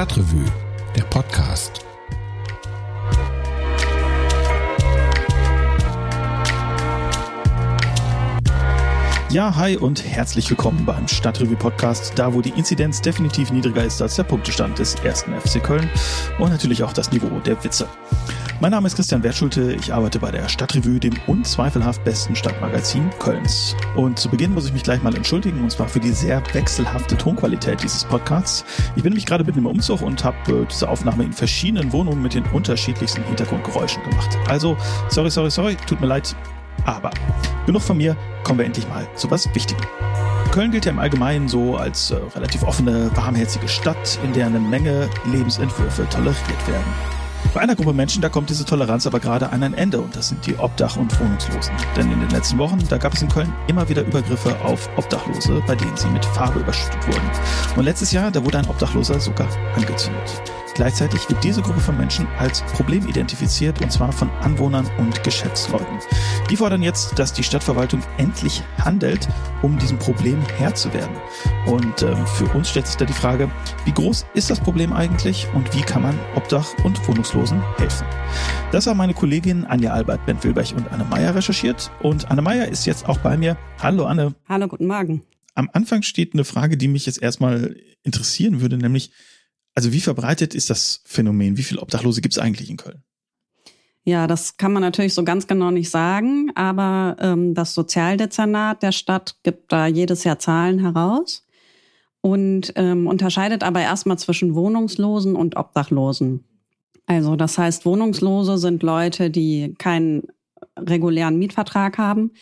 Stadtrevue, der Podcast. Ja, hi und herzlich willkommen beim Stadtrevue Podcast, da wo die Inzidenz definitiv niedriger ist als der Punktestand des ersten FC Köln und natürlich auch das Niveau der Witze. Mein Name ist Christian Wertschulte, ich arbeite bei der Stadtrevue, dem unzweifelhaft besten Stadtmagazin Kölns. Und zu Beginn muss ich mich gleich mal entschuldigen, und zwar für die sehr wechselhafte Tonqualität dieses Podcasts. Ich bin nämlich gerade mitten im Umzug und habe äh, diese Aufnahme in verschiedenen Wohnungen mit den unterschiedlichsten Hintergrundgeräuschen gemacht. Also, sorry, sorry, sorry, tut mir leid, aber genug von mir, kommen wir endlich mal zu was Wichtigem. Köln gilt ja im Allgemeinen so als äh, relativ offene, warmherzige Stadt, in der eine Menge Lebensentwürfe toleriert werden. Bei einer Gruppe Menschen, da kommt diese Toleranz aber gerade an ein Ende und das sind die Obdach- und Wohnungslosen. Denn in den letzten Wochen, da gab es in Köln immer wieder Übergriffe auf Obdachlose, bei denen sie mit Farbe überschüttet wurden. Und letztes Jahr, da wurde ein Obdachloser sogar angezündet. Gleichzeitig wird diese Gruppe von Menschen als Problem identifiziert und zwar von Anwohnern und Geschäftsleuten. Die fordern jetzt, dass die Stadtverwaltung endlich handelt, um diesem Problem Herr zu werden. Und ähm, für uns stellt sich da die Frage, wie groß ist das Problem eigentlich und wie kann man Obdach- und Wohnungslosen helfen? Das haben meine Kolleginnen Anja Albert, Ben Wilbech und Anne Meyer recherchiert und Anne Meyer ist jetzt auch bei mir. Hallo Anne. Hallo, guten Morgen. Am Anfang steht eine Frage, die mich jetzt erstmal interessieren würde, nämlich also wie verbreitet ist das Phänomen? Wie viele Obdachlose gibt es eigentlich in Köln? Ja, das kann man natürlich so ganz genau nicht sagen, aber ähm, das Sozialdezernat der Stadt gibt da jedes Jahr Zahlen heraus und ähm, unterscheidet aber erstmal zwischen Wohnungslosen und Obdachlosen. Also das heißt, Wohnungslose sind Leute, die keinen regulären Mietvertrag haben,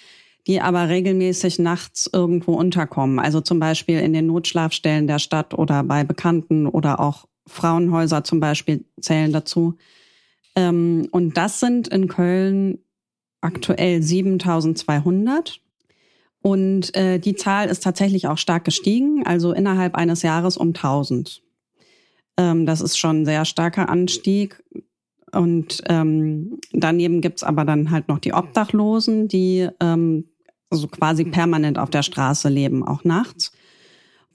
die aber regelmäßig nachts irgendwo unterkommen. Also zum Beispiel in den Notschlafstellen der Stadt oder bei Bekannten oder auch Frauenhäuser zum Beispiel zählen dazu. Ähm, und das sind in Köln aktuell 7200. Und äh, die Zahl ist tatsächlich auch stark gestiegen, also innerhalb eines Jahres um 1000. Ähm, das ist schon ein sehr starker Anstieg. Und ähm, daneben gibt's aber dann halt noch die Obdachlosen, die ähm, also quasi permanent auf der Straße leben, auch nachts.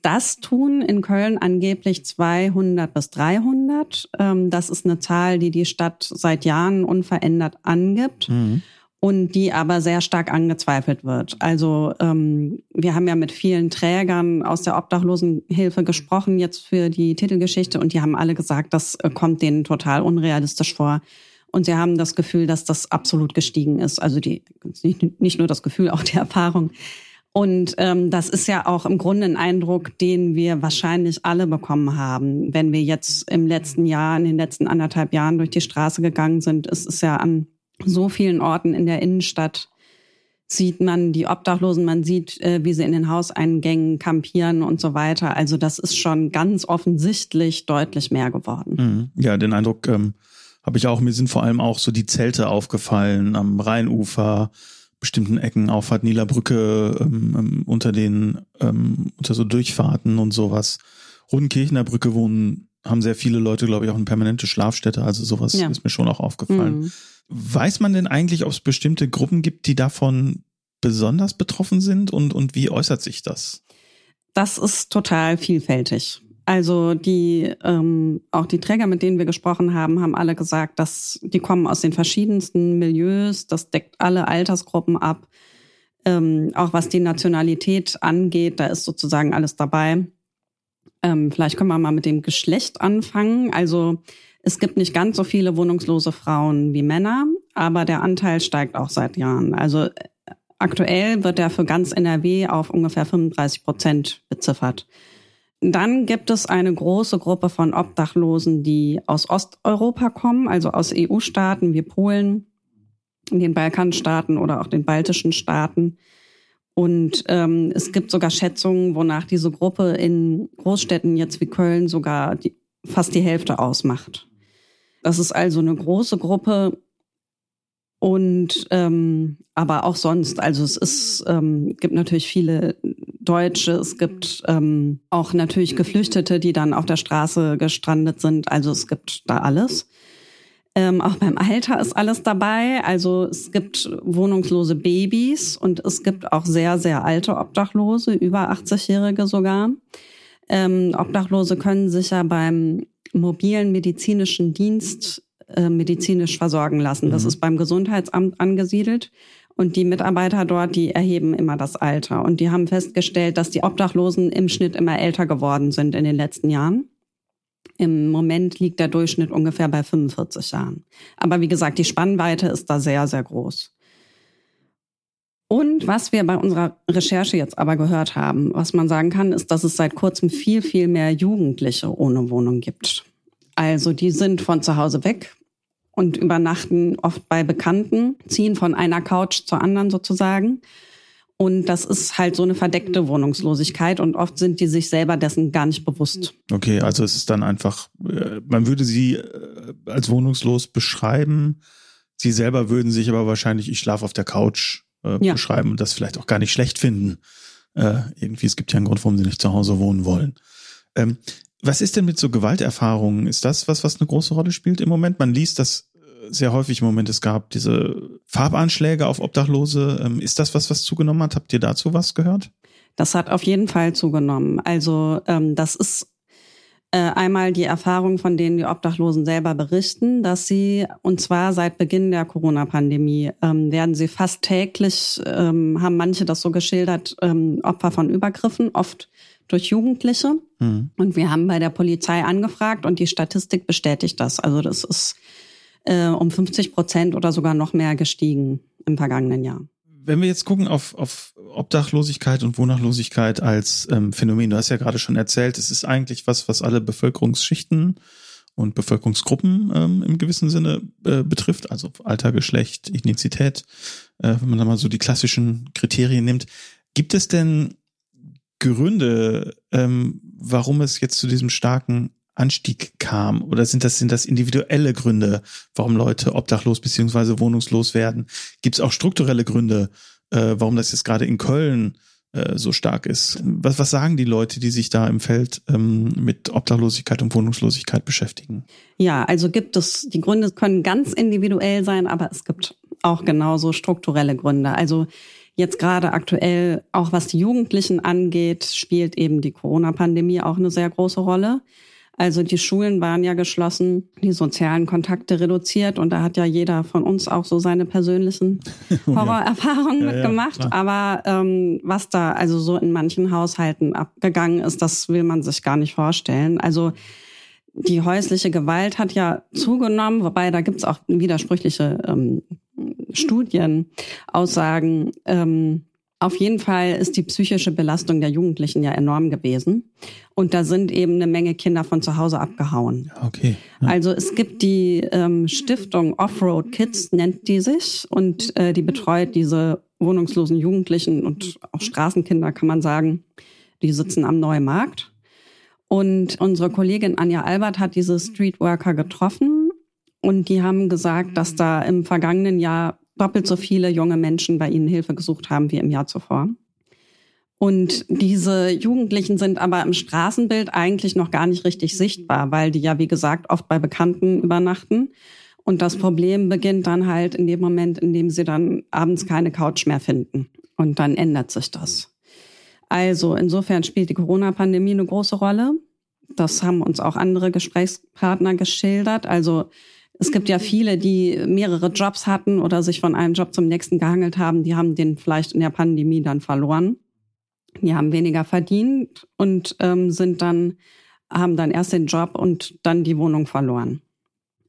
Das tun in Köln angeblich 200 bis 300. Ähm, das ist eine Zahl, die die Stadt seit Jahren unverändert angibt. Mhm. Und die aber sehr stark angezweifelt wird. Also ähm, wir haben ja mit vielen Trägern aus der Obdachlosenhilfe gesprochen jetzt für die Titelgeschichte und die haben alle gesagt, das äh, kommt denen total unrealistisch vor. Und sie haben das Gefühl, dass das absolut gestiegen ist. Also die, nicht nur das Gefühl, auch die Erfahrung. Und ähm, das ist ja auch im Grunde ein Eindruck, den wir wahrscheinlich alle bekommen haben. Wenn wir jetzt im letzten Jahr, in den letzten anderthalb Jahren durch die Straße gegangen sind, ist es ja an so vielen Orten in der Innenstadt sieht man die Obdachlosen, man sieht, äh, wie sie in den Hauseingängen kampieren und so weiter. Also das ist schon ganz offensichtlich deutlich mehr geworden. Mhm. Ja, den Eindruck ähm, habe ich auch. Mir sind vor allem auch so die Zelte aufgefallen am Rheinufer, bestimmten Ecken, Auffahrt Niederbrücke, ähm, ähm, unter den, ähm, unter so Durchfahrten und sowas. Rodenkirchener Brücke wohnen, haben sehr viele Leute, glaube ich, auch eine permanente Schlafstätte. Also sowas ja. ist mir schon auch aufgefallen. Mhm. Weiß man denn eigentlich, ob es bestimmte Gruppen gibt, die davon besonders betroffen sind und, und wie äußert sich das? Das ist total vielfältig. Also die ähm, auch die Träger, mit denen wir gesprochen haben, haben alle gesagt, dass die kommen aus den verschiedensten Milieus. Das deckt alle Altersgruppen ab. Ähm, auch was die Nationalität angeht, da ist sozusagen alles dabei. Ähm, vielleicht können wir mal mit dem Geschlecht anfangen. Also es gibt nicht ganz so viele wohnungslose Frauen wie Männer, aber der Anteil steigt auch seit Jahren. Also äh, aktuell wird er für ganz NRW auf ungefähr 35 Prozent beziffert. Dann gibt es eine große Gruppe von Obdachlosen, die aus Osteuropa kommen, also aus EU-Staaten wie Polen, den Balkanstaaten oder auch den baltischen Staaten. Und ähm, es gibt sogar Schätzungen, wonach diese Gruppe in Großstädten jetzt wie Köln sogar die, fast die Hälfte ausmacht. Das ist also eine große Gruppe und ähm, aber auch sonst. Also es ist ähm, gibt natürlich viele Deutsche, es gibt ähm, auch natürlich Geflüchtete, die dann auf der Straße gestrandet sind. Also es gibt da alles. Ähm, auch beim Alter ist alles dabei. Also es gibt wohnungslose Babys und es gibt auch sehr, sehr alte Obdachlose, über 80-Jährige sogar. Ähm, Obdachlose können sich ja beim mobilen medizinischen Dienst äh, medizinisch versorgen lassen. Das mhm. ist beim Gesundheitsamt angesiedelt. Und die Mitarbeiter dort, die erheben immer das Alter. Und die haben festgestellt, dass die Obdachlosen im Schnitt immer älter geworden sind in den letzten Jahren. Im Moment liegt der Durchschnitt ungefähr bei 45 Jahren. Aber wie gesagt, die Spannweite ist da sehr, sehr groß. Und was wir bei unserer Recherche jetzt aber gehört haben, was man sagen kann, ist, dass es seit kurzem viel, viel mehr Jugendliche ohne Wohnung gibt. Also die sind von zu Hause weg und übernachten oft bei Bekannten, ziehen von einer Couch zur anderen sozusagen. Und das ist halt so eine verdeckte Wohnungslosigkeit und oft sind die sich selber dessen gar nicht bewusst. Okay, also es ist dann einfach, äh, man würde sie äh, als wohnungslos beschreiben. Sie selber würden sich aber wahrscheinlich, ich schlafe auf der Couch äh, ja. beschreiben und das vielleicht auch gar nicht schlecht finden. Äh, irgendwie, es gibt ja einen Grund, warum sie nicht zu Hause wohnen wollen. Ähm, was ist denn mit so Gewalterfahrungen? Ist das was, was eine große Rolle spielt im Moment? Man liest das äh, sehr häufig im Moment. Es gab diese Farbanschläge auf Obdachlose. Ähm, ist das was, was zugenommen hat? Habt ihr dazu was gehört? Das hat auf jeden Fall zugenommen. Also ähm, das ist äh, einmal die Erfahrung, von denen die Obdachlosen selber berichten, dass sie, und zwar seit Beginn der Corona-Pandemie, ähm, werden sie fast täglich, ähm, haben manche das so geschildert, ähm, Opfer von Übergriffen, oft durch Jugendliche. Mhm. Und wir haben bei der Polizei angefragt und die Statistik bestätigt das. Also das ist äh, um 50 Prozent oder sogar noch mehr gestiegen im vergangenen Jahr. Wenn wir jetzt gucken auf, auf Obdachlosigkeit und Wohnachlosigkeit als ähm, Phänomen, du hast ja gerade schon erzählt, es ist eigentlich was, was alle Bevölkerungsschichten und Bevölkerungsgruppen ähm, im gewissen Sinne äh, betrifft, also Alter, Geschlecht, Ethnizität, äh, wenn man da mal so die klassischen Kriterien nimmt. Gibt es denn Gründe, ähm, warum es jetzt zu diesem starken Anstieg kam? Oder sind das, sind das individuelle Gründe, warum Leute obdachlos beziehungsweise wohnungslos werden? Gibt es auch strukturelle Gründe, äh, warum das jetzt gerade in Köln äh, so stark ist? Was, was sagen die Leute, die sich da im Feld ähm, mit Obdachlosigkeit und Wohnungslosigkeit beschäftigen? Ja, also gibt es, die Gründe können ganz individuell sein, aber es gibt auch genauso strukturelle Gründe. Also Jetzt gerade aktuell, auch was die Jugendlichen angeht, spielt eben die Corona-Pandemie auch eine sehr große Rolle. Also die Schulen waren ja geschlossen, die sozialen Kontakte reduziert und da hat ja jeder von uns auch so seine persönlichen Horrorerfahrungen ja, mitgemacht. Ja, Aber ähm, was da also so in manchen Haushalten abgegangen ist, das will man sich gar nicht vorstellen. Also die häusliche Gewalt hat ja zugenommen, wobei da gibt's auch widersprüchliche ähm, Studien, Aussagen. Ähm, auf jeden Fall ist die psychische Belastung der Jugendlichen ja enorm gewesen. Und da sind eben eine Menge Kinder von zu Hause abgehauen. Okay. Ja. Also es gibt die ähm, Stiftung Offroad Kids, nennt die sich, und äh, die betreut diese wohnungslosen Jugendlichen und auch Straßenkinder, kann man sagen. Die sitzen am Neumarkt. Und unsere Kollegin Anja Albert hat diese Streetworker getroffen und die haben gesagt, dass da im vergangenen Jahr doppelt so viele junge Menschen bei ihnen Hilfe gesucht haben wie im Jahr zuvor. Und diese Jugendlichen sind aber im Straßenbild eigentlich noch gar nicht richtig sichtbar, weil die ja, wie gesagt, oft bei Bekannten übernachten. Und das Problem beginnt dann halt in dem Moment, in dem sie dann abends keine Couch mehr finden. Und dann ändert sich das. Also insofern spielt die Corona-Pandemie eine große Rolle. Das haben uns auch andere Gesprächspartner geschildert. Also es gibt ja viele, die mehrere Jobs hatten oder sich von einem Job zum nächsten gehangelt haben. Die haben den vielleicht in der Pandemie dann verloren. Die haben weniger verdient und ähm, sind dann, haben dann erst den Job und dann die Wohnung verloren.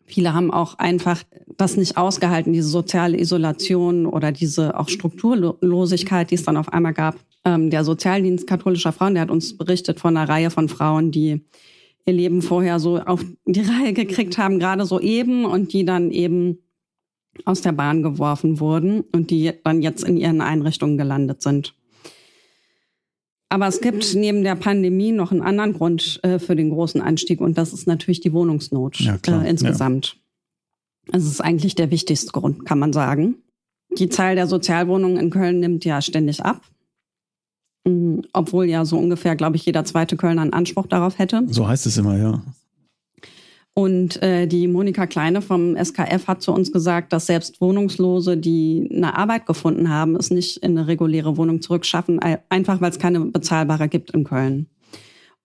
Viele haben auch einfach das nicht ausgehalten, diese soziale Isolation oder diese auch Strukturlosigkeit, die es dann auf einmal gab. Ähm, der Sozialdienst katholischer Frauen, der hat uns berichtet von einer Reihe von Frauen, die ihr Leben vorher so auf die Reihe gekriegt haben, gerade so eben und die dann eben aus der Bahn geworfen wurden und die dann jetzt in ihren Einrichtungen gelandet sind. Aber es gibt neben der Pandemie noch einen anderen Grund äh, für den großen Anstieg und das ist natürlich die Wohnungsnot ja, äh, insgesamt. Ja. Es ist eigentlich der wichtigste Grund, kann man sagen. Die Zahl der Sozialwohnungen in Köln nimmt ja ständig ab. Mhm, obwohl ja so ungefähr, glaube ich, jeder zweite Kölner einen Anspruch darauf hätte. So heißt es immer, ja. Und äh, die Monika Kleine vom SKF hat zu uns gesagt, dass selbst Wohnungslose, die eine Arbeit gefunden haben, es nicht in eine reguläre Wohnung zurückschaffen, einfach weil es keine bezahlbare gibt in Köln.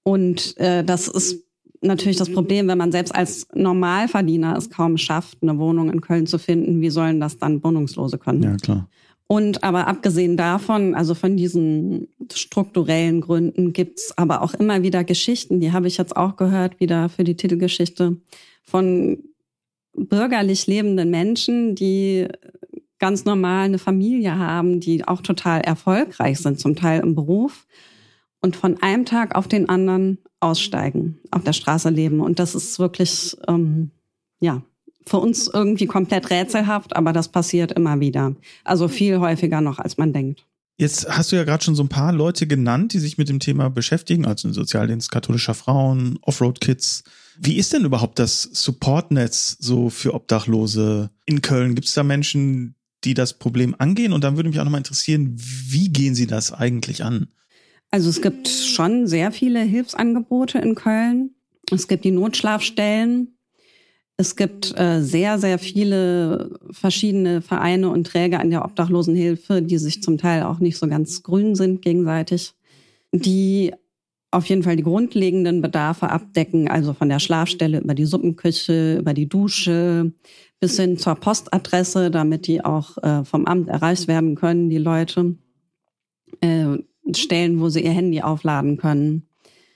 Und äh, das ist natürlich das Problem, wenn man selbst als Normalverdiener es kaum schafft, eine Wohnung in Köln zu finden, wie sollen das dann Wohnungslose können? Ja, klar. Und aber abgesehen davon, also von diesen strukturellen Gründen, gibt's aber auch immer wieder Geschichten, die habe ich jetzt auch gehört, wieder für die Titelgeschichte, von bürgerlich lebenden Menschen, die ganz normal eine Familie haben, die auch total erfolgreich sind, zum Teil im Beruf und von einem Tag auf den anderen aussteigen, auf der Straße leben. Und das ist wirklich, ähm, ja, für uns irgendwie komplett rätselhaft, aber das passiert immer wieder. Also viel häufiger noch, als man denkt. Jetzt hast du ja gerade schon so ein paar Leute genannt, die sich mit dem Thema beschäftigen, also ein Sozialdienst katholischer Frauen, Offroad-Kids. Wie ist denn überhaupt das Supportnetz so für Obdachlose in Köln? Gibt es da Menschen, die das Problem angehen? Und dann würde mich auch nochmal interessieren, wie gehen sie das eigentlich an? Also es gibt schon sehr viele Hilfsangebote in Köln. Es gibt die Notschlafstellen. Es gibt äh, sehr, sehr viele verschiedene Vereine und Träger an der Obdachlosenhilfe, die sich zum Teil auch nicht so ganz grün sind gegenseitig, die auf jeden Fall die grundlegenden Bedarfe abdecken, also von der Schlafstelle über die Suppenküche, über die Dusche bis hin zur Postadresse, damit die auch äh, vom Amt erreicht werden können, die Leute. Äh, Stellen, wo sie ihr Handy aufladen können.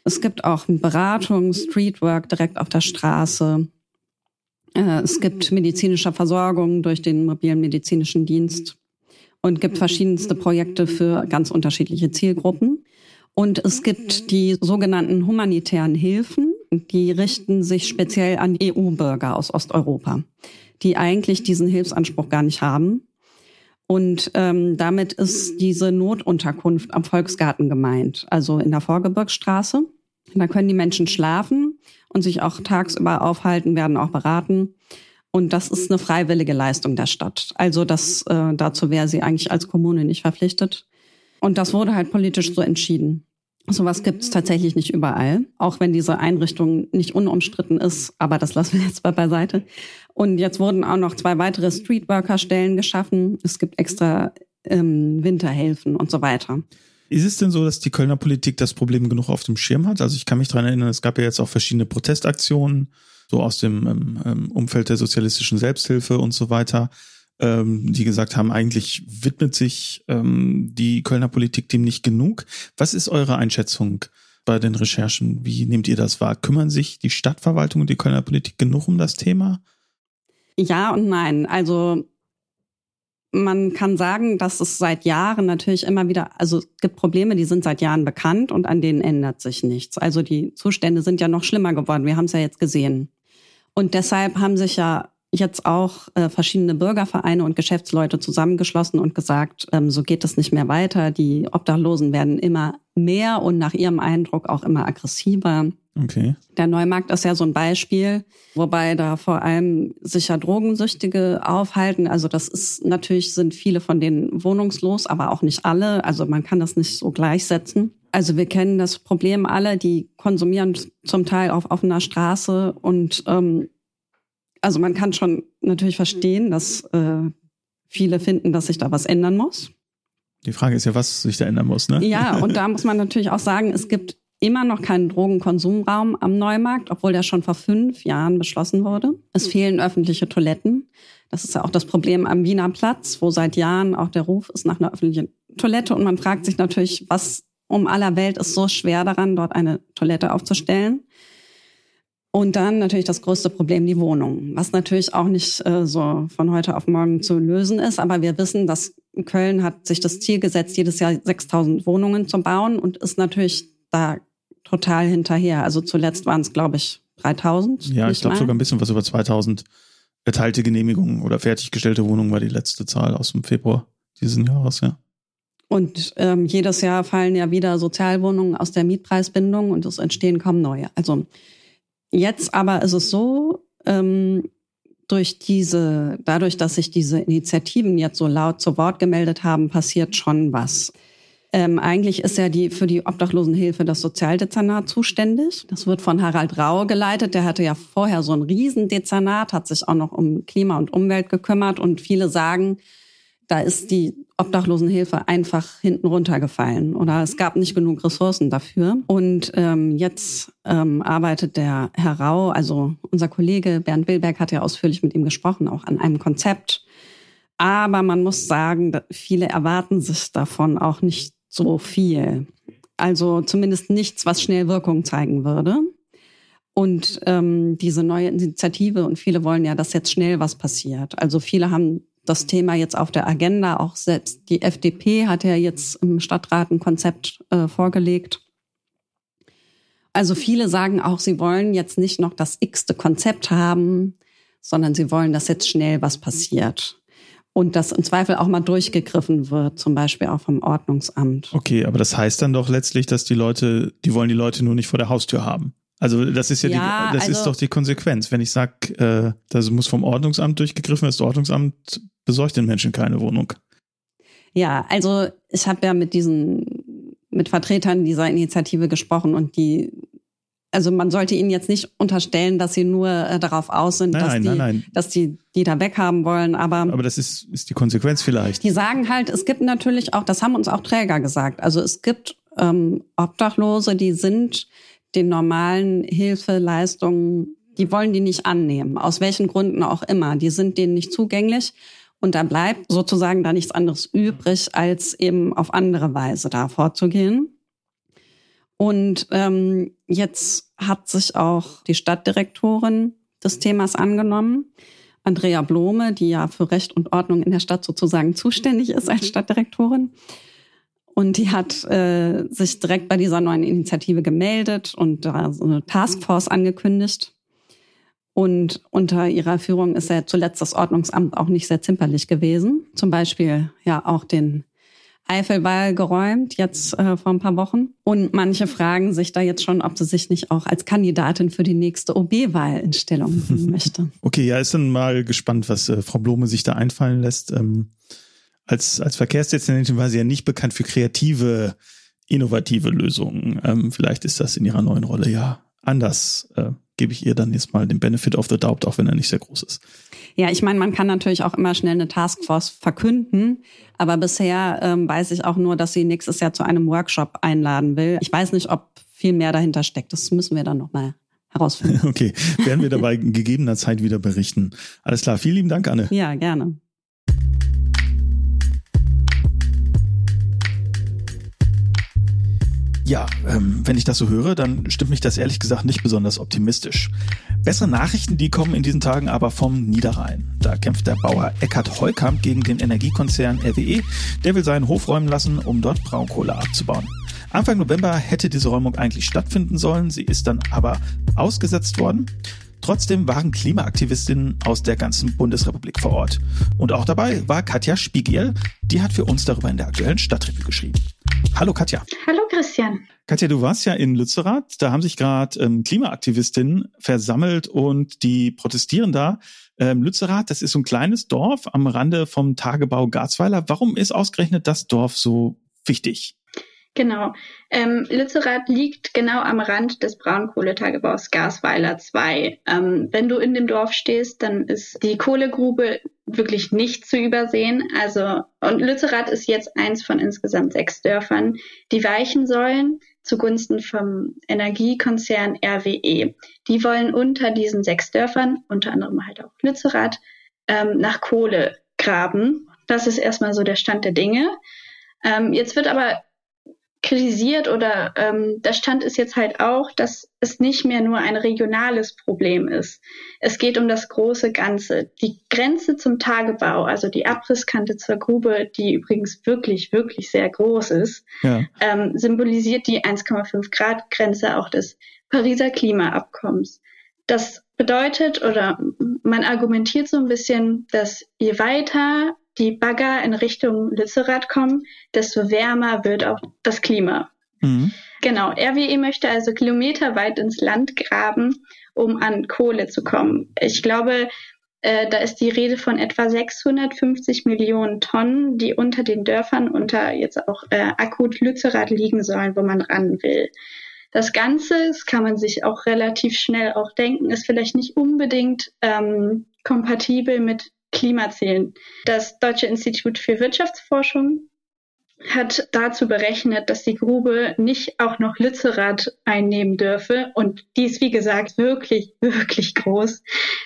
Es gibt auch Beratung, Streetwork direkt auf der Straße. Äh, es gibt medizinische Versorgung durch den mobilen medizinischen Dienst und gibt verschiedenste Projekte für ganz unterschiedliche Zielgruppen. Und es gibt die sogenannten humanitären Hilfen, die richten sich speziell an EU-Bürger aus Osteuropa, die eigentlich diesen Hilfsanspruch gar nicht haben. Und ähm, damit ist diese Notunterkunft am Volksgarten gemeint, also in der Vorgebirgsstraße. Da können die Menschen schlafen und sich auch tagsüber aufhalten, werden auch beraten. Und das ist eine freiwillige Leistung der Stadt. Also das äh, dazu wäre sie eigentlich als Kommune nicht verpflichtet. Und das wurde halt politisch so entschieden. Sowas gibt es tatsächlich nicht überall, auch wenn diese Einrichtung nicht unumstritten ist, aber das lassen wir jetzt mal beiseite. Und jetzt wurden auch noch zwei weitere Streetworker-Stellen geschaffen. Es gibt extra ähm, Winterhelfen und so weiter. Ist es denn so, dass die Kölner Politik das Problem genug auf dem Schirm hat? Also ich kann mich daran erinnern, es gab ja jetzt auch verschiedene Protestaktionen, so aus dem ähm, ähm Umfeld der sozialistischen Selbsthilfe und so weiter ähm, die gesagt haben, eigentlich widmet sich ähm, die Kölner Politik dem nicht genug. Was ist eure Einschätzung bei den Recherchen? Wie nehmt ihr das wahr? Kümmern sich die Stadtverwaltung und die Kölner Politik genug um das Thema? Ja und nein. Also man kann sagen, dass es seit Jahren natürlich immer wieder, also es gibt Probleme, die sind seit Jahren bekannt und an denen ändert sich nichts. Also die Zustände sind ja noch schlimmer geworden. Wir haben es ja jetzt gesehen. Und deshalb haben sich ja jetzt auch äh, verschiedene Bürgervereine und Geschäftsleute zusammengeschlossen und gesagt, ähm, so geht es nicht mehr weiter. Die Obdachlosen werden immer mehr und nach ihrem Eindruck auch immer aggressiver. Okay. Der Neumarkt ist ja so ein Beispiel, wobei da vor allem sicher Drogensüchtige aufhalten. Also das ist natürlich sind viele von denen wohnungslos, aber auch nicht alle. Also man kann das nicht so gleichsetzen. Also wir kennen das Problem alle, die konsumieren zum Teil auf offener Straße und ähm, also man kann schon natürlich verstehen, dass äh, viele finden, dass sich da was ändern muss. Die Frage ist ja, was sich da ändern muss, ne? Ja, und da muss man natürlich auch sagen, es gibt immer noch keinen Drogenkonsumraum am Neumarkt, obwohl der schon vor fünf Jahren beschlossen wurde. Es fehlen öffentliche Toiletten. Das ist ja auch das Problem am Wiener Platz, wo seit Jahren auch der Ruf ist nach einer öffentlichen Toilette. Und man fragt sich natürlich, was um aller Welt ist so schwer daran, dort eine Toilette aufzustellen. Und dann natürlich das größte Problem, die Wohnung, was natürlich auch nicht äh, so von heute auf morgen zu lösen ist. Aber wir wissen, dass Köln hat sich das Ziel gesetzt, jedes Jahr 6000 Wohnungen zu bauen und ist natürlich da total hinterher. Also zuletzt waren es, glaube ich, 3000. Ja, ich glaube sogar ein bisschen was über 2000 erteilte Genehmigungen oder fertiggestellte Wohnungen war die letzte Zahl aus dem Februar diesen Jahres, ja. Und ähm, jedes Jahr fallen ja wieder Sozialwohnungen aus der Mietpreisbindung und es entstehen kaum neue. Also Jetzt aber ist es so, ähm, durch diese, dadurch, dass sich diese Initiativen jetzt so laut zu Wort gemeldet haben, passiert schon was. Ähm, eigentlich ist ja die für die Obdachlosenhilfe das Sozialdezernat zuständig. Das wird von Harald Rau geleitet. Der hatte ja vorher so ein Riesendezernat, hat sich auch noch um Klima und Umwelt gekümmert und viele sagen, da ist die Obdachlosenhilfe einfach hinten runtergefallen oder es gab nicht genug Ressourcen dafür. Und ähm, jetzt ähm, arbeitet der Herr Rau, also unser Kollege Bernd Wilberg hat ja ausführlich mit ihm gesprochen, auch an einem Konzept. Aber man muss sagen, viele erwarten sich davon auch nicht so viel. Also zumindest nichts, was schnell Wirkung zeigen würde. Und ähm, diese neue Initiative, und viele wollen ja, dass jetzt schnell was passiert. Also viele haben das Thema jetzt auf der Agenda. Auch selbst die FDP hat ja jetzt im Stadtrat ein Konzept äh, vorgelegt. Also viele sagen auch, sie wollen jetzt nicht noch das x-te Konzept haben, sondern sie wollen, dass jetzt schnell was passiert. Und dass im Zweifel auch mal durchgegriffen wird, zum Beispiel auch vom Ordnungsamt. Okay, aber das heißt dann doch letztlich, dass die Leute, die wollen die Leute nur nicht vor der Haustür haben. Also das ist ja, ja die, das also, ist doch die Konsequenz. Wenn ich sage, äh, das muss vom Ordnungsamt durchgegriffen, das Ordnungsamt besorgt den Menschen keine Wohnung. Ja, also ich habe ja mit diesen, mit Vertretern dieser Initiative gesprochen und die, also man sollte ihnen jetzt nicht unterstellen, dass sie nur äh, darauf aus sind, nein, dass, nein, die, nein, dass die die da weghaben wollen. Aber, aber das ist, ist die Konsequenz vielleicht. Die sagen halt, es gibt natürlich auch, das haben uns auch Träger gesagt, also es gibt ähm, Obdachlose, die sind den normalen Hilfeleistungen, die wollen die nicht annehmen, aus welchen Gründen auch immer. Die sind denen nicht zugänglich. Und da bleibt sozusagen da nichts anderes übrig, als eben auf andere Weise da vorzugehen. Und ähm, jetzt hat sich auch die Stadtdirektorin des Themas angenommen. Andrea Blome, die ja für Recht und Ordnung in der Stadt sozusagen zuständig ist als Stadtdirektorin. Und die hat äh, sich direkt bei dieser neuen Initiative gemeldet und da so eine Taskforce angekündigt. Und unter ihrer Führung ist ja zuletzt das Ordnungsamt auch nicht sehr zimperlich gewesen. Zum Beispiel ja auch den Eifelwahl geräumt, jetzt äh, vor ein paar Wochen. Und manche fragen sich da jetzt schon, ob sie sich nicht auch als Kandidatin für die nächste OB-Wahl in Stellung bringen möchte. Okay, ja, ist dann mal gespannt, was äh, Frau Blome sich da einfallen lässt. Ähm, als, als Verkehrsdezernentin war sie ja nicht bekannt für kreative, innovative Lösungen. Ähm, vielleicht ist das in ihrer neuen Rolle ja anders. Äh, gebe ich ihr dann jetzt mal den Benefit of the doubt, auch wenn er nicht sehr groß ist. Ja, ich meine, man kann natürlich auch immer schnell eine Taskforce verkünden, aber bisher ähm, weiß ich auch nur, dass sie nächstes Jahr zu einem Workshop einladen will. Ich weiß nicht, ob viel mehr dahinter steckt. Das müssen wir dann nochmal herausfinden. Okay, werden wir dabei gegebener Zeit wieder berichten. Alles klar, vielen lieben Dank, Anne. Ja, gerne. Ja, ähm, wenn ich das so höre, dann stimmt mich das ehrlich gesagt nicht besonders optimistisch. Bessere Nachrichten, die kommen in diesen Tagen aber vom Niederrhein. Da kämpft der Bauer Eckhard Heukamp gegen den Energiekonzern RWE. Der will seinen Hof räumen lassen, um dort Braunkohle abzubauen. Anfang November hätte diese Räumung eigentlich stattfinden sollen. Sie ist dann aber ausgesetzt worden. Trotzdem waren Klimaaktivistinnen aus der ganzen Bundesrepublik vor Ort. Und auch dabei war Katja Spiegel. Die hat für uns darüber in der aktuellen Stadtrevue geschrieben. Hallo Katja. Hallo Christian. Katja, du warst ja in Lützerath. Da haben sich gerade ähm, Klimaaktivistinnen versammelt und die protestieren da. Ähm, Lützerath, das ist so ein kleines Dorf am Rande vom Tagebau Garzweiler. Warum ist ausgerechnet das Dorf so wichtig? Genau. Ähm, Lützerath liegt genau am Rand des Braunkohletagebaus Gasweiler 2. Ähm, wenn du in dem Dorf stehst, dann ist die Kohlegrube wirklich nicht zu übersehen. Also, und Lützerath ist jetzt eins von insgesamt sechs Dörfern, die weichen sollen zugunsten vom Energiekonzern RWE. Die wollen unter diesen sechs Dörfern, unter anderem halt auch Lützerath, ähm, nach Kohle graben. Das ist erstmal so der Stand der Dinge. Ähm, jetzt wird aber kritisiert oder ähm, der Stand ist jetzt halt auch, dass es nicht mehr nur ein regionales Problem ist. Es geht um das große Ganze. Die Grenze zum Tagebau, also die Abrisskante zur Grube, die übrigens wirklich, wirklich sehr groß ist, ja. ähm, symbolisiert die 1,5 Grad Grenze auch des Pariser Klimaabkommens. Das bedeutet oder man argumentiert so ein bisschen, dass je weiter die Bagger in Richtung Lützerath kommen, desto wärmer wird auch das Klima. Mhm. Genau, RWE möchte also kilometerweit ins Land graben, um an Kohle zu kommen. Ich glaube, äh, da ist die Rede von etwa 650 Millionen Tonnen, die unter den Dörfern, unter jetzt auch äh, akut Lützerath liegen sollen, wo man ran will. Das Ganze, das kann man sich auch relativ schnell auch denken, ist vielleicht nicht unbedingt ähm, kompatibel mit Klimazielen. Das Deutsche Institut für Wirtschaftsforschung hat dazu berechnet, dass die Grube nicht auch noch Lützerath einnehmen dürfe. Und die ist, wie gesagt, wirklich, wirklich groß,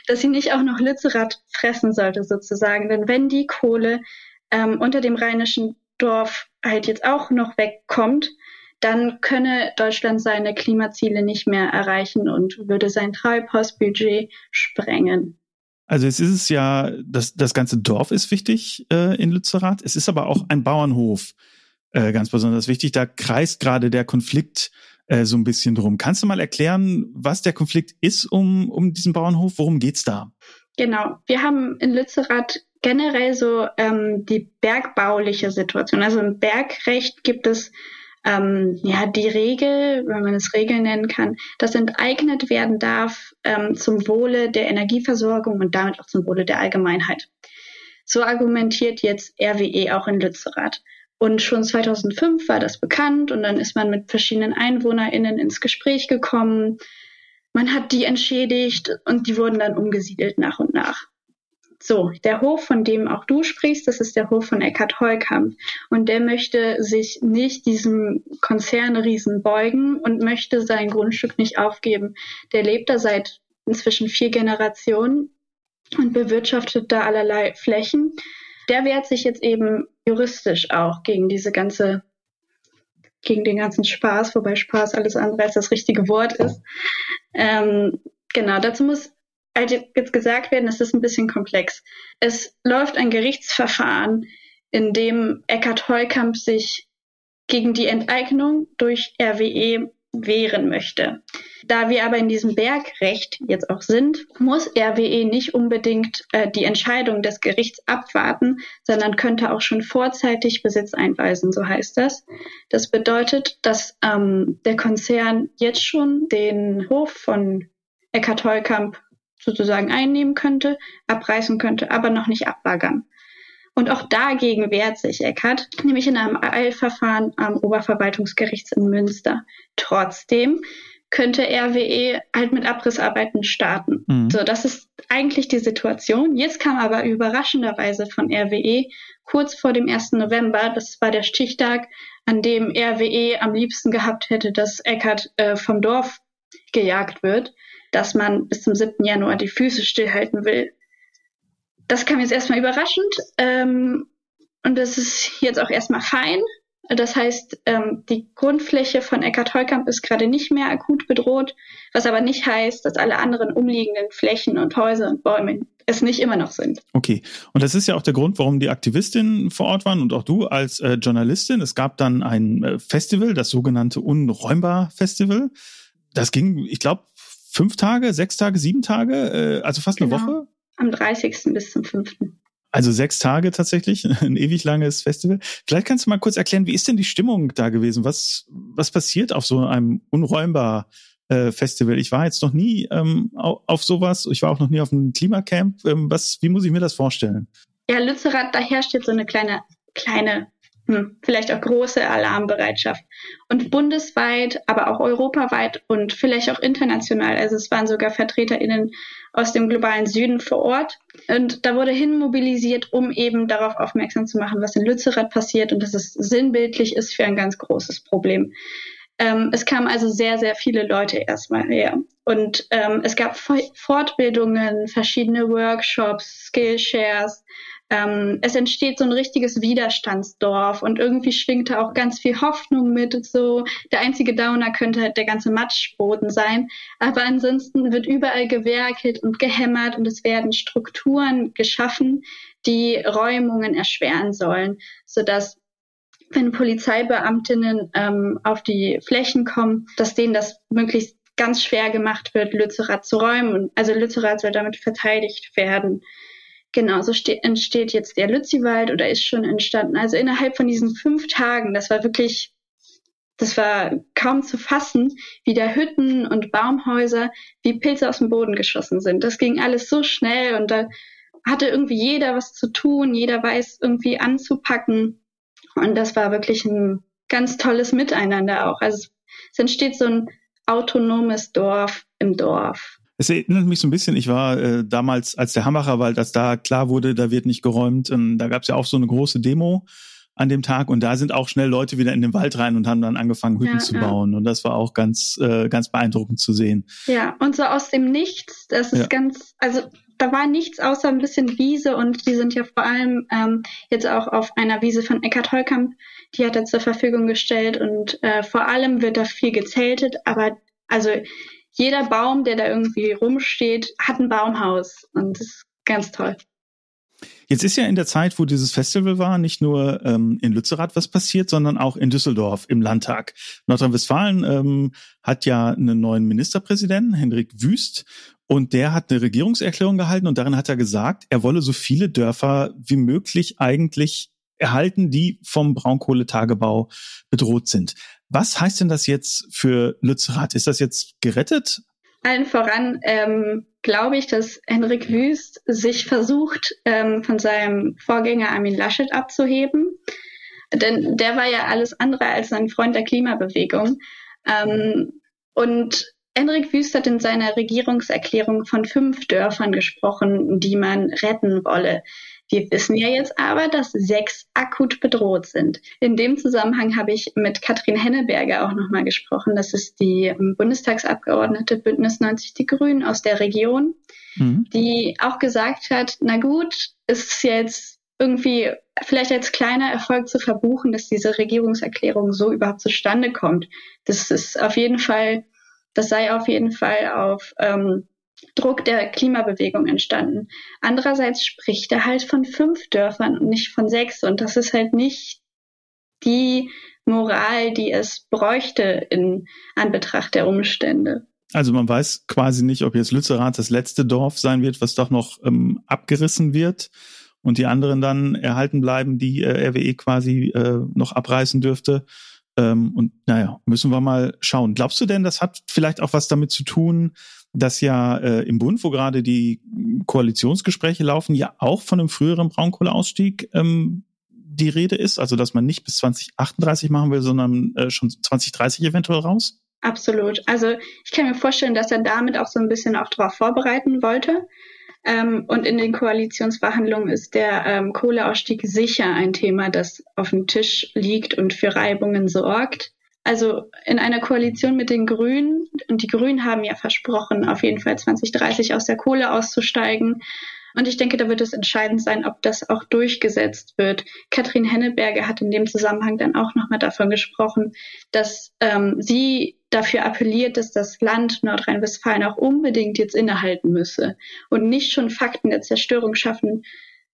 dass sie nicht auch noch Lützerath fressen sollte, sozusagen. Denn wenn die Kohle ähm, unter dem rheinischen Dorf halt jetzt auch noch wegkommt, dann könne Deutschland seine Klimaziele nicht mehr erreichen und würde sein Treibhausbudget sprengen. Also es ist es ja, das, das ganze Dorf ist wichtig äh, in Lützerath. Es ist aber auch ein Bauernhof äh, ganz besonders wichtig. Da kreist gerade der Konflikt äh, so ein bisschen drum. Kannst du mal erklären, was der Konflikt ist um, um diesen Bauernhof? Worum geht's da? Genau. Wir haben in Lützerath generell so ähm, die bergbauliche Situation. Also im Bergrecht gibt es ähm, ja die Regel, wenn man es Regel nennen kann, dass enteignet werden darf ähm, zum Wohle der Energieversorgung und damit auch zum Wohle der Allgemeinheit. So argumentiert jetzt RWE auch in Lützerath. Und schon 2005 war das bekannt und dann ist man mit verschiedenen EinwohnerInnen ins Gespräch gekommen. Man hat die entschädigt und die wurden dann umgesiedelt nach und nach. So, der Hof, von dem auch du sprichst, das ist der Hof von Eckhard Heukamp. Und der möchte sich nicht diesem Konzernriesen beugen und möchte sein Grundstück nicht aufgeben. Der lebt da seit inzwischen vier Generationen und bewirtschaftet da allerlei Flächen. Der wehrt sich jetzt eben juristisch auch gegen diese ganze, gegen den ganzen Spaß, wobei Spaß alles andere als das richtige Wort ist. Ähm, genau, dazu muss jetzt gesagt werden, es ist ein bisschen komplex. Es läuft ein Gerichtsverfahren, in dem Eckhard Heukamp sich gegen die Enteignung durch RWE wehren möchte. Da wir aber in diesem Bergrecht jetzt auch sind, muss RWE nicht unbedingt äh, die Entscheidung des Gerichts abwarten, sondern könnte auch schon vorzeitig Besitz einweisen, so heißt das. Das bedeutet, dass ähm, der Konzern jetzt schon den Hof von Eckhard Heukamp sozusagen einnehmen könnte, abreißen könnte, aber noch nicht abbaggern. Und auch dagegen wehrt sich Eckert, nämlich in einem Eilverfahren am Oberverwaltungsgericht in Münster. Trotzdem könnte RWE halt mit Abrissarbeiten starten. Mhm. So, das ist eigentlich die Situation. Jetzt kam aber überraschenderweise von RWE kurz vor dem 1. November, das war der Stichtag, an dem RWE am liebsten gehabt hätte, dass Eckert äh, vom Dorf gejagt wird, dass man bis zum 7. Januar die Füße stillhalten will. Das kam jetzt erstmal überraschend ähm, und das ist jetzt auch erstmal fein. Das heißt, ähm, die Grundfläche von Eckart Heukamp ist gerade nicht mehr akut bedroht, was aber nicht heißt, dass alle anderen umliegenden Flächen und Häuser und Bäume es nicht immer noch sind. Okay, und das ist ja auch der Grund, warum die Aktivistinnen vor Ort waren und auch du als äh, Journalistin. Es gab dann ein äh, Festival, das sogenannte Unräumbar Festival. Das ging, ich glaube, fünf Tage, sechs Tage, sieben Tage, äh, also fast genau. eine Woche. Am 30. bis zum 5. Also sechs Tage tatsächlich, ein ewig langes Festival. Vielleicht kannst du mal kurz erklären, wie ist denn die Stimmung da gewesen? Was, was passiert auf so einem unräumbar äh, Festival? Ich war jetzt noch nie ähm, auf, auf sowas. Ich war auch noch nie auf einem Klimacamp. Ähm, was, wie muss ich mir das vorstellen? Ja, Lützerath, da herrscht jetzt so eine kleine, kleine hm, vielleicht auch große Alarmbereitschaft. Und bundesweit, aber auch europaweit und vielleicht auch international. Also es waren sogar VertreterInnen aus dem globalen Süden vor Ort. Und da wurde hinmobilisiert, um eben darauf aufmerksam zu machen, was in Lützerath passiert und dass es sinnbildlich ist für ein ganz großes Problem. Ähm, es kamen also sehr, sehr viele Leute erstmal her. Und ähm, es gab Fortbildungen, verschiedene Workshops, Skillshares, ähm, es entsteht so ein richtiges Widerstandsdorf und irgendwie schwingt da auch ganz viel Hoffnung mit. So der einzige Downer könnte halt der ganze Matschboden sein, aber ansonsten wird überall gewerkelt und gehämmert und es werden Strukturen geschaffen, die Räumungen erschweren sollen, sodass wenn Polizeibeamtinnen ähm, auf die Flächen kommen, dass denen das möglichst ganz schwer gemacht wird, Lützerath zu räumen. Also Lützerath soll damit verteidigt werden. Genau, so entsteht jetzt der Lütziwald oder ist schon entstanden. Also innerhalb von diesen fünf Tagen, das war wirklich, das war kaum zu fassen, wie da Hütten und Baumhäuser wie Pilze aus dem Boden geschossen sind. Das ging alles so schnell und da hatte irgendwie jeder was zu tun, jeder weiß irgendwie anzupacken. Und das war wirklich ein ganz tolles Miteinander auch. Also es entsteht so ein autonomes Dorf im Dorf. Es erinnert mich so ein bisschen, ich war äh, damals, als der Hambacher Wald, als da klar wurde, da wird nicht geräumt, und da gab es ja auch so eine große Demo an dem Tag und da sind auch schnell Leute wieder in den Wald rein und haben dann angefangen, Hütten ja, zu bauen. Und das war auch ganz, äh, ganz beeindruckend zu sehen. Ja, und so aus dem Nichts, das ist ja. ganz, also da war nichts außer ein bisschen Wiese und die sind ja vor allem ähm, jetzt auch auf einer Wiese von Eckhard Holkamp, die hat er zur Verfügung gestellt und äh, vor allem wird da viel gezeltet, aber also jeder Baum, der da irgendwie rumsteht, hat ein Baumhaus und das ist ganz toll. Jetzt ist ja in der Zeit, wo dieses Festival war, nicht nur ähm, in Lützerath was passiert, sondern auch in Düsseldorf im Landtag. Nordrhein-Westfalen ähm, hat ja einen neuen Ministerpräsidenten, Henrik Wüst, und der hat eine Regierungserklärung gehalten und darin hat er gesagt, er wolle so viele Dörfer wie möglich eigentlich erhalten, die vom Braunkohletagebau bedroht sind. Was heißt denn das jetzt für Lützerath? Ist das jetzt gerettet? Allen voran ähm, glaube ich, dass Henrik Wüst sich versucht, ähm, von seinem Vorgänger Armin Laschet abzuheben. Denn der war ja alles andere als ein Freund der Klimabewegung. Ähm, und Henrik Wüst hat in seiner Regierungserklärung von fünf Dörfern gesprochen, die man retten wolle. Wir wissen ja jetzt aber, dass sechs akut bedroht sind. In dem Zusammenhang habe ich mit Katrin Henneberger auch nochmal gesprochen. Das ist die Bundestagsabgeordnete Bündnis 90 Die Grünen aus der Region, mhm. die auch gesagt hat, na gut, ist jetzt irgendwie vielleicht als kleiner Erfolg zu verbuchen, dass diese Regierungserklärung so überhaupt zustande kommt. Das ist auf jeden Fall, das sei auf jeden Fall auf ähm, Druck der Klimabewegung entstanden. Andererseits spricht er halt von fünf Dörfern und nicht von sechs. Und das ist halt nicht die Moral, die es bräuchte in Anbetracht der Umstände. Also man weiß quasi nicht, ob jetzt Lützerath das letzte Dorf sein wird, was doch noch ähm, abgerissen wird und die anderen dann erhalten bleiben, die äh, RWE quasi äh, noch abreißen dürfte. Ähm, und naja, müssen wir mal schauen. Glaubst du denn, das hat vielleicht auch was damit zu tun, dass ja äh, im Bund, wo gerade die Koalitionsgespräche laufen, ja auch von einem früheren Braunkohleausstieg ähm, die Rede ist, also dass man nicht bis 2038 machen will, sondern äh, schon 2030 eventuell raus? Absolut. Also ich kann mir vorstellen, dass er damit auch so ein bisschen auch darauf vorbereiten wollte. Ähm, und in den Koalitionsverhandlungen ist der ähm, Kohleausstieg sicher ein Thema, das auf dem Tisch liegt und für Reibungen sorgt. Also in einer Koalition mit den Grünen, und die Grünen haben ja versprochen, auf jeden Fall 2030 aus der Kohle auszusteigen. Und ich denke, da wird es entscheidend sein, ob das auch durchgesetzt wird. Katrin Henneberger hat in dem Zusammenhang dann auch nochmal davon gesprochen, dass ähm, sie dafür appelliert, dass das Land Nordrhein-Westfalen auch unbedingt jetzt innehalten müsse und nicht schon Fakten der Zerstörung schaffen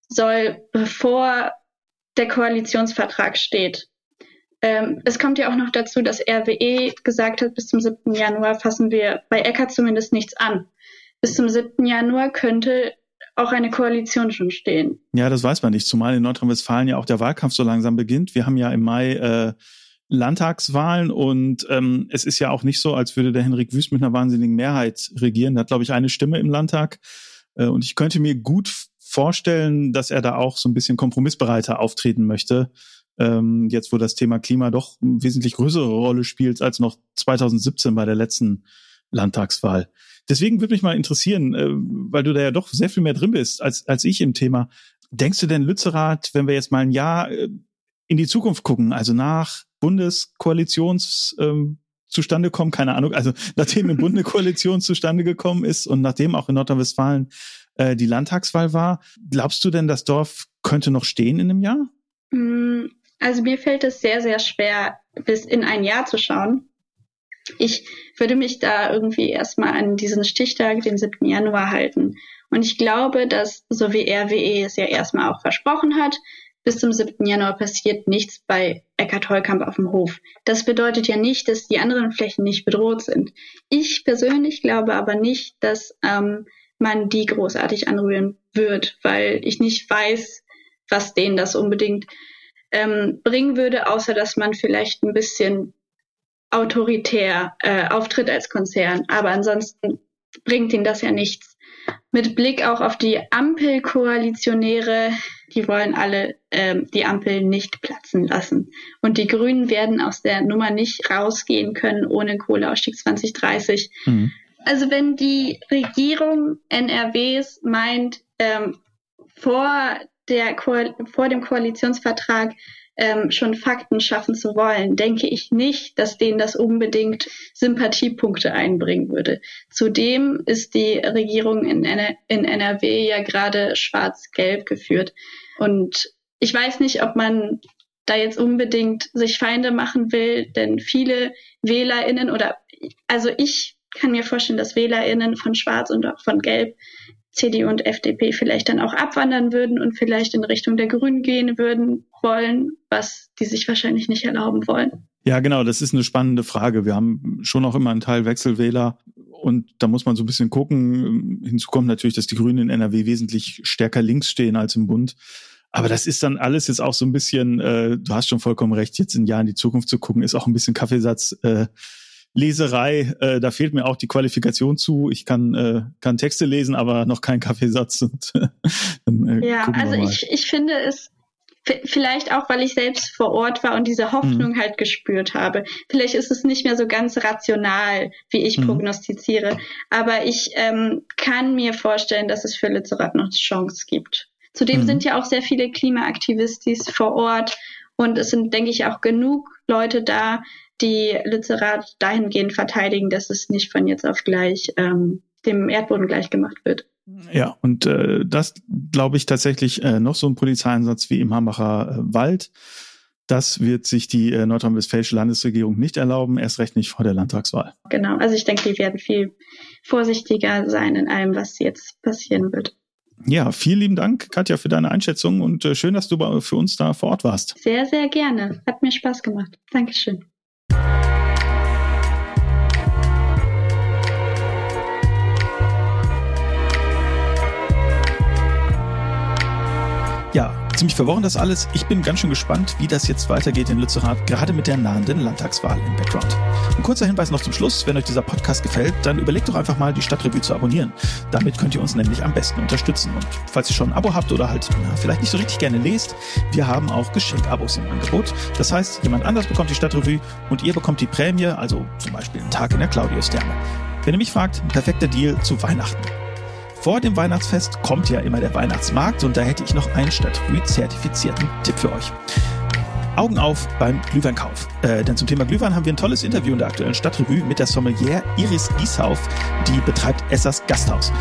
soll, bevor der Koalitionsvertrag steht. Ähm, es kommt ja auch noch dazu, dass RWE gesagt hat, bis zum 7. Januar fassen wir bei Eckert zumindest nichts an. Bis zum 7. Januar könnte auch eine Koalition schon stehen. Ja, das weiß man nicht, zumal in Nordrhein-Westfalen ja auch der Wahlkampf so langsam beginnt. Wir haben ja im Mai äh, Landtagswahlen und ähm, es ist ja auch nicht so, als würde der Henrik Wüst mit einer wahnsinnigen Mehrheit regieren. Er hat, glaube ich, eine Stimme im Landtag. Äh, und ich könnte mir gut vorstellen, dass er da auch so ein bisschen kompromissbereiter auftreten möchte ähm, jetzt wo das Thema Klima doch eine wesentlich größere Rolle spielt als noch 2017 bei der letzten Landtagswahl. Deswegen würde mich mal interessieren, äh, weil du da ja doch sehr viel mehr drin bist als, als ich im Thema. Denkst du denn, Lützerath, wenn wir jetzt mal ein Jahr äh, in die Zukunft gucken, also nach Bundeskoalitions ähm, zustande kommen, keine Ahnung, also nachdem im Bund eine Koalition zustande gekommen ist und nachdem auch in Nordrhein-Westfalen äh, die Landtagswahl war, glaubst du denn, das Dorf könnte noch stehen in einem Jahr? Mm, also mir fällt es sehr, sehr schwer, bis in ein Jahr zu schauen. Ich würde mich da irgendwie erstmal an diesen Stichtag, den 7. Januar halten. Und ich glaube, dass, so wie RWE es ja erstmal auch versprochen hat, bis zum 7. Januar passiert nichts bei Eckart Heukamp auf dem Hof. Das bedeutet ja nicht, dass die anderen Flächen nicht bedroht sind. Ich persönlich glaube aber nicht, dass ähm, man die großartig anrühren wird, weil ich nicht weiß, was denen das unbedingt ähm, bringen würde, außer dass man vielleicht ein bisschen autoritär äh, auftritt als Konzern. Aber ansonsten bringt ihnen das ja nichts. Mit Blick auch auf die Ampelkoalitionäre, die wollen alle ähm, die Ampel nicht platzen lassen. Und die Grünen werden aus der Nummer nicht rausgehen können ohne Kohleausstieg 2030. Mhm. Also wenn die Regierung NRWs meint, ähm, vor, der Ko vor dem Koalitionsvertrag ähm, schon Fakten schaffen zu wollen, denke ich nicht, dass denen das unbedingt Sympathiepunkte einbringen würde. Zudem ist die Regierung in, NR in NRW ja gerade schwarz-gelb geführt. Und ich weiß nicht, ob man da jetzt unbedingt sich Feinde machen will, denn viele WählerInnen oder also ich kann mir vorstellen, dass WählerInnen von Schwarz und auch von Gelb CDU und FDP vielleicht dann auch abwandern würden und vielleicht in Richtung der Grünen gehen würden wollen, was die sich wahrscheinlich nicht erlauben wollen. Ja, genau, das ist eine spannende Frage. Wir haben schon auch immer einen Teil Wechselwähler und da muss man so ein bisschen gucken. Hinzu kommt natürlich, dass die Grünen in NRW wesentlich stärker links stehen als im Bund. Aber das ist dann alles jetzt auch so ein bisschen, äh, du hast schon vollkommen recht, jetzt in Jahren in die Zukunft zu gucken, ist auch ein bisschen Kaffeesatz. Äh, Leserei, äh, da fehlt mir auch die Qualifikation zu. Ich kann, äh, kann Texte lesen, aber noch keinen Kaffeesatz. Und, dann, äh, ja, also ich, ich finde es vielleicht auch, weil ich selbst vor Ort war und diese Hoffnung mhm. halt gespürt habe. Vielleicht ist es nicht mehr so ganz rational, wie ich mhm. prognostiziere. Aber ich ähm, kann mir vorstellen, dass es für Lützerath noch eine Chance gibt. Zudem mhm. sind ja auch sehr viele Klimaaktivistis vor Ort und es sind, denke ich, auch genug Leute da, die Lützerath dahingehend verteidigen, dass es nicht von jetzt auf gleich ähm, dem Erdboden gleich gemacht wird. Ja, und äh, das glaube ich tatsächlich äh, noch so ein Polizeieinsatz wie im Hambacher äh, Wald. Das wird sich die äh, nordrhein-westfälische Landesregierung nicht erlauben, erst recht nicht vor der Landtagswahl. Genau, also ich denke, die werden viel vorsichtiger sein in allem, was jetzt passieren wird. Ja, vielen lieben Dank, Katja, für deine Einschätzung und äh, schön, dass du für uns da vor Ort warst. Sehr, sehr gerne. Hat mir Spaß gemacht. Dankeschön. Ja, ziemlich verworren das alles. Ich bin ganz schön gespannt, wie das jetzt weitergeht in Lützerath, gerade mit der nahenden Landtagswahl im Background. Ein kurzer Hinweis noch zum Schluss. Wenn euch dieser Podcast gefällt, dann überlegt doch einfach mal, die Stadtrevue zu abonnieren. Damit könnt ihr uns nämlich am besten unterstützen. Und falls ihr schon ein Abo habt oder halt na, vielleicht nicht so richtig gerne lest, wir haben auch Geschenkabos im Angebot. Das heißt, jemand anders bekommt die Stadtrevue und ihr bekommt die Prämie, also zum Beispiel einen Tag in der Claudius-Therme. Wenn ihr mich fragt, ein perfekter Deal zu Weihnachten. Vor dem Weihnachtsfest kommt ja immer der Weihnachtsmarkt und da hätte ich noch einen Stadtrevue-zertifizierten Tipp für euch. Augen auf beim Glühweinkauf. Äh, denn zum Thema Glühwein haben wir ein tolles Interview in der aktuellen Stadtrevue mit der Sommelier Iris Gieshauf, die betreibt Essers Gasthaus.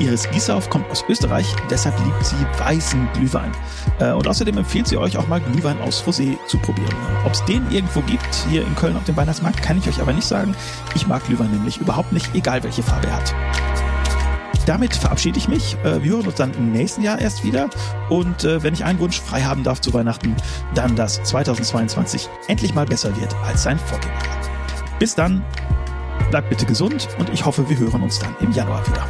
Iris Gieshauf kommt aus Österreich, deshalb liebt sie weißen Glühwein. Äh, und außerdem empfiehlt sie euch auch mal Glühwein aus Rosé zu probieren. Ob es den irgendwo gibt, hier in Köln auf dem Weihnachtsmarkt, kann ich euch aber nicht sagen. Ich mag Glühwein nämlich überhaupt nicht, egal welche Farbe er hat damit verabschiede ich mich. Äh, wir hören uns dann im nächsten Jahr erst wieder. Und äh, wenn ich einen Wunsch frei haben darf zu Weihnachten, dann, dass 2022 endlich mal besser wird als sein Vorgänger. Bis dann, bleibt bitte gesund und ich hoffe, wir hören uns dann im Januar wieder.